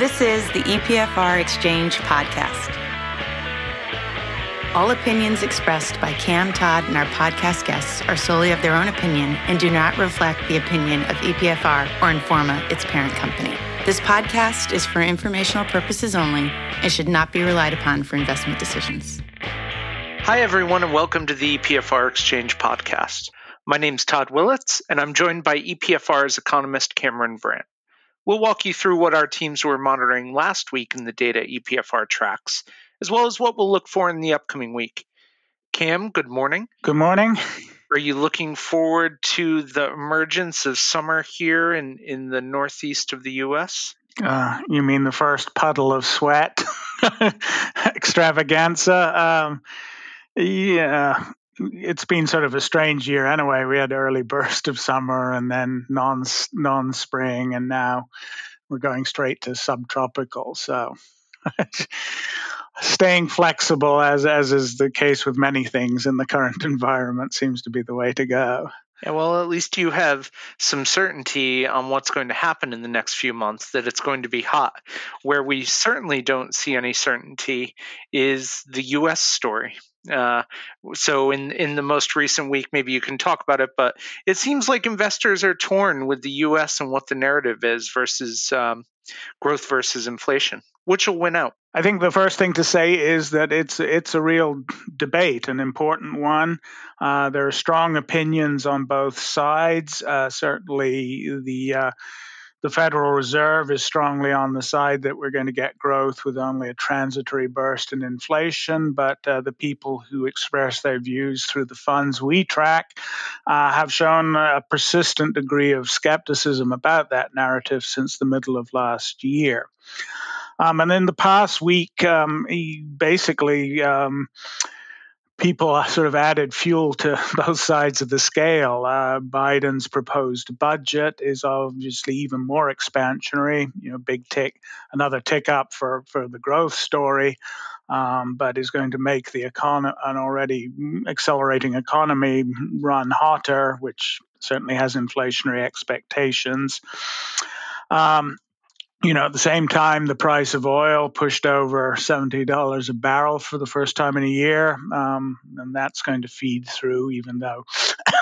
This is the EPFR Exchange Podcast. All opinions expressed by Cam Todd and our podcast guests are solely of their own opinion and do not reflect the opinion of EPFR or Informa, its parent company. This podcast is for informational purposes only and should not be relied upon for investment decisions. Hi, everyone, and welcome to the EPFR Exchange Podcast. My name's Todd Willits, and I'm joined by EPFR's economist Cameron Brandt. We'll walk you through what our teams were monitoring last week in the data EPFR tracks, as well as what we'll look for in the upcoming week. Cam, good morning. Good morning. Are you looking forward to the emergence of summer here in, in the northeast of the U.S.? Uh, you mean the first puddle of sweat extravaganza? Um, yeah, it's been sort of a strange year anyway. We had early burst of summer and then non non spring, and now we're going straight to subtropical. So staying flexible, as as is the case with many things in the current environment, seems to be the way to go. Yeah, well, at least you have some certainty on what's going to happen in the next few months, that it's going to be hot. Where we certainly don't see any certainty is the U.S. story. Uh, so in in the most recent week, maybe you can talk about it, but it seems like investors are torn with the U.S. and what the narrative is versus um, growth versus inflation. Which will win out? I think the first thing to say is that it's it's a real debate, an important one. Uh, there are strong opinions on both sides. Uh, certainly, the uh, the Federal Reserve is strongly on the side that we're going to get growth with only a transitory burst in inflation. But uh, the people who express their views through the funds we track uh, have shown a persistent degree of skepticism about that narrative since the middle of last year. Um, and in the past week, um, basically um, people sort of added fuel to both sides of the scale. Uh, Biden's proposed budget is obviously even more expansionary. You know, big tick, another tick up for for the growth story, um, but is going to make the econ- an already accelerating economy run hotter, which certainly has inflationary expectations. Um, you know, at the same time, the price of oil pushed over $70 a barrel for the first time in a year. Um, and that's going to feed through, even though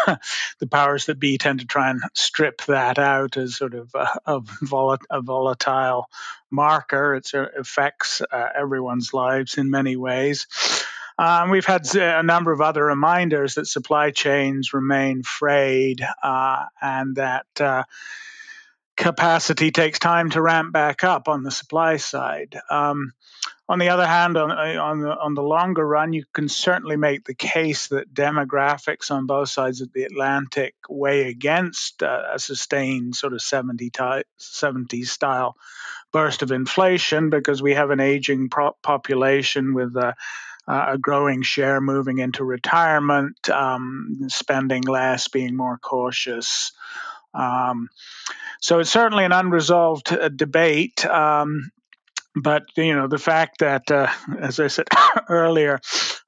the powers that be tend to try and strip that out as sort of a, a, a volatile marker. It affects uh, everyone's lives in many ways. Um, we've had a number of other reminders that supply chains remain frayed uh, and that. Uh, capacity takes time to ramp back up on the supply side. Um, on the other hand, on, on, the, on the longer run, you can certainly make the case that demographics on both sides of the Atlantic weigh against uh, a sustained sort of 70 ty- 70s style burst of inflation because we have an aging pro- population with a, a growing share moving into retirement, um, spending less, being more cautious. Um, so it's certainly an unresolved uh, debate. Um, but you know the fact that, uh, as I said earlier,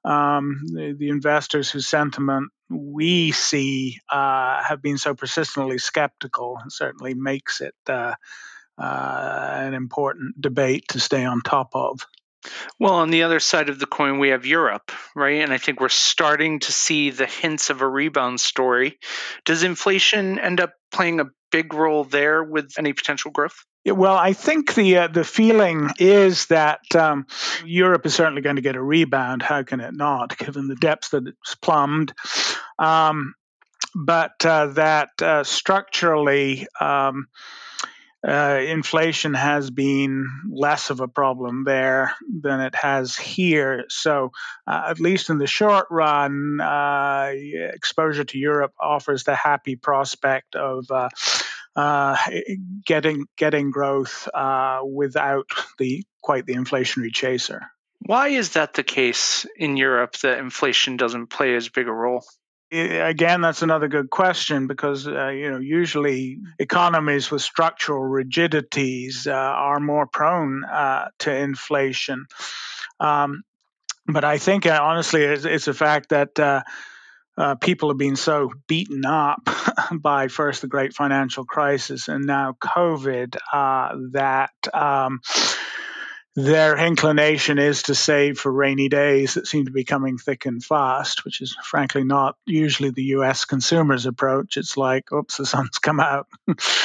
um, the, the, investors whose sentiment we see uh, have been so persistently skeptical certainly makes it uh, uh, an important debate to stay on top of. Well, on the other side of the coin, we have Europe, right? And I think we're starting to see the hints of a rebound story. Does inflation end up playing a big role there with any potential growth? Well, I think the uh, the feeling is that um, Europe is certainly going to get a rebound. How can it not, given the depths that it's plumbed? Um, but uh, that uh, structurally, um, uh, inflation has been less of a problem there than it has here. So, uh, at least in the short run, uh, exposure to Europe offers the happy prospect of. Uh, uh, getting getting growth uh, without the quite the inflationary chaser. Why is that the case in Europe that inflation doesn't play as big a role? Again, that's another good question because uh, you know usually economies with structural rigidities uh, are more prone uh, to inflation. Um, but I think uh, honestly, it's, it's, a fact that uh, uh, people have been so beaten up by first the great financial crisis and now COVID that um, their inclination is to save for rainy days that seem to be coming thick and fast, which is frankly not usually the U.S. consumer's approach. It's like, oops, the sun's come out,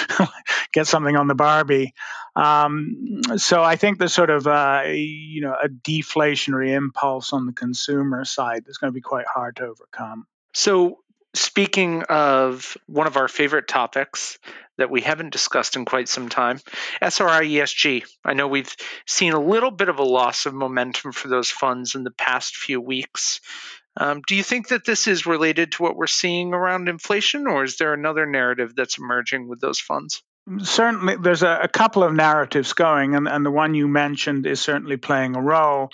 get something on the Barbie. Um, so I think there's sort of you know a deflationary impulse on the consumer side that's going to be quite hard to overcome. So speaking of one of our favorite topics that we haven't discussed in quite some time, SRI ESG. I know we've seen a little bit of a loss of momentum for those funds in the past few weeks. Um, do you think that this is related to what we're seeing around inflation, or is there another narrative that's emerging with those funds? Certainly, there's a, a couple of narratives going, and, and the one you mentioned is certainly playing a role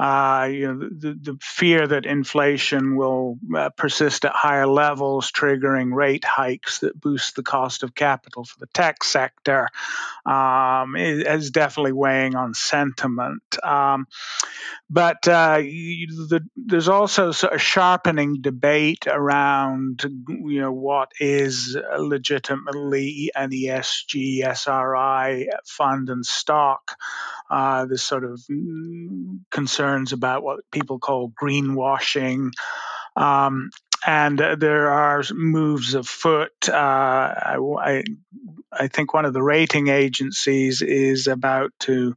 uh, you know, the, the, fear that inflation will uh, persist at higher levels, triggering rate hikes that boost the cost of capital for the tech sector, um, is, definitely weighing on sentiment. Um, but uh, the, there's also a sharpening debate around, you know, what is legitimately an ESG, SRI fund and stock. Uh, this sort of mm, concerns about what people call greenwashing. Um, and uh, there are moves afoot. Uh, I, I, think one of the rating agencies is about to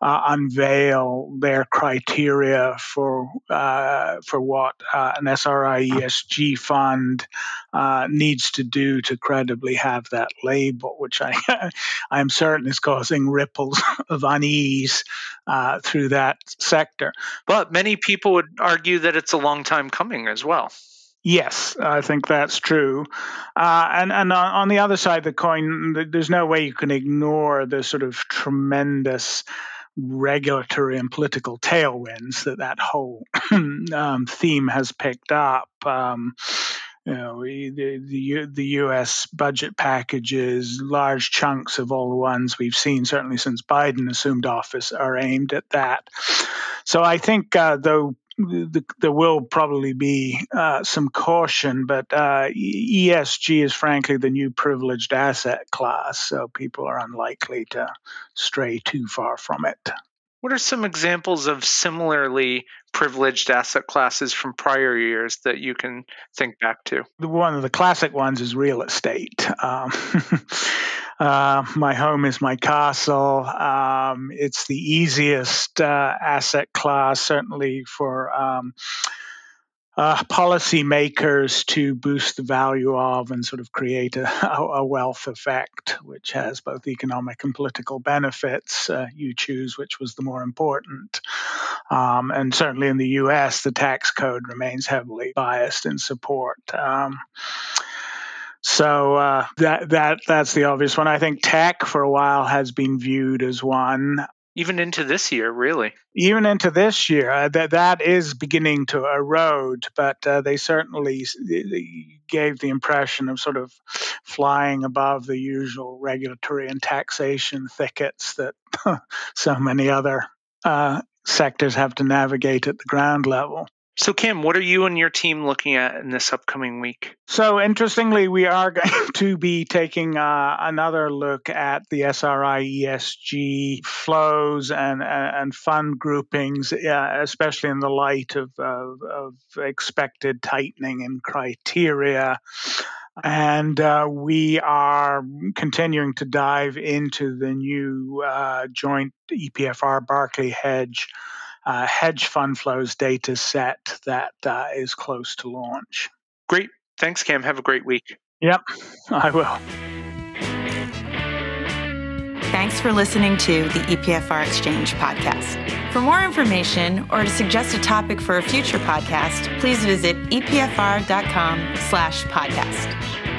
uh, unveil their criteria for uh, for what uh, an SRI ESG fund uh, needs to do to credibly have that label, which I I'm certain is causing ripples of unease through that sector. But many people would argue that it's a long time coming as well. Yes, I think that's true. Uh, and and on the other side of the coin, there's no way you can ignore the sort of tremendous regulatory and political tailwinds that that whole um, theme has picked up. Um, you know, the, the the U.S. budget packages, large chunks of all the ones we've seen, certainly since Biden assumed office, are aimed at that. So I think, uh, though the, there will probably be uh, some caution, but uh, ESG is frankly the new privileged asset class, so people are unlikely to stray too far from it. What are some examples of similarly privileged asset classes from prior years that you can think back to? One of the classic ones is real estate. Um, uh, my home is my castle. Um, it's the easiest uh, asset class, certainly for um, uh, policymakers to boost the value of and sort of create a, a wealth effect, which has both economic and political benefits. Uh, you choose which was the more important. Um, and certainly in the US, the tax code remains heavily biased in support. Um, so uh, that that that's the obvious one. I think tech for a while has been viewed as one. Even into this year, really. Even into this year, uh, that that is beginning to erode. But uh, they certainly gave the impression of sort of flying above the usual regulatory and taxation thickets that so many other uh, sectors have to navigate at the ground level. So, Cam, what are you and your team looking at in this upcoming week? So, interestingly, we are going to be taking uh, another look at the SRI ESG flows and, and fund groupings, uh, especially in the light of, of, of expected tightening in criteria. And uh, we are continuing to dive into the new uh, joint EPFR BarclayHedge uh, hedge fund flows data set that uh, is close to launch. Great. Thanks, Cam. Have a great week. Yep, I will. Thanks for listening to the EPFR Exchange podcast. For more information or to suggest a topic for a future podcast, please visit epfr.com slash podcast.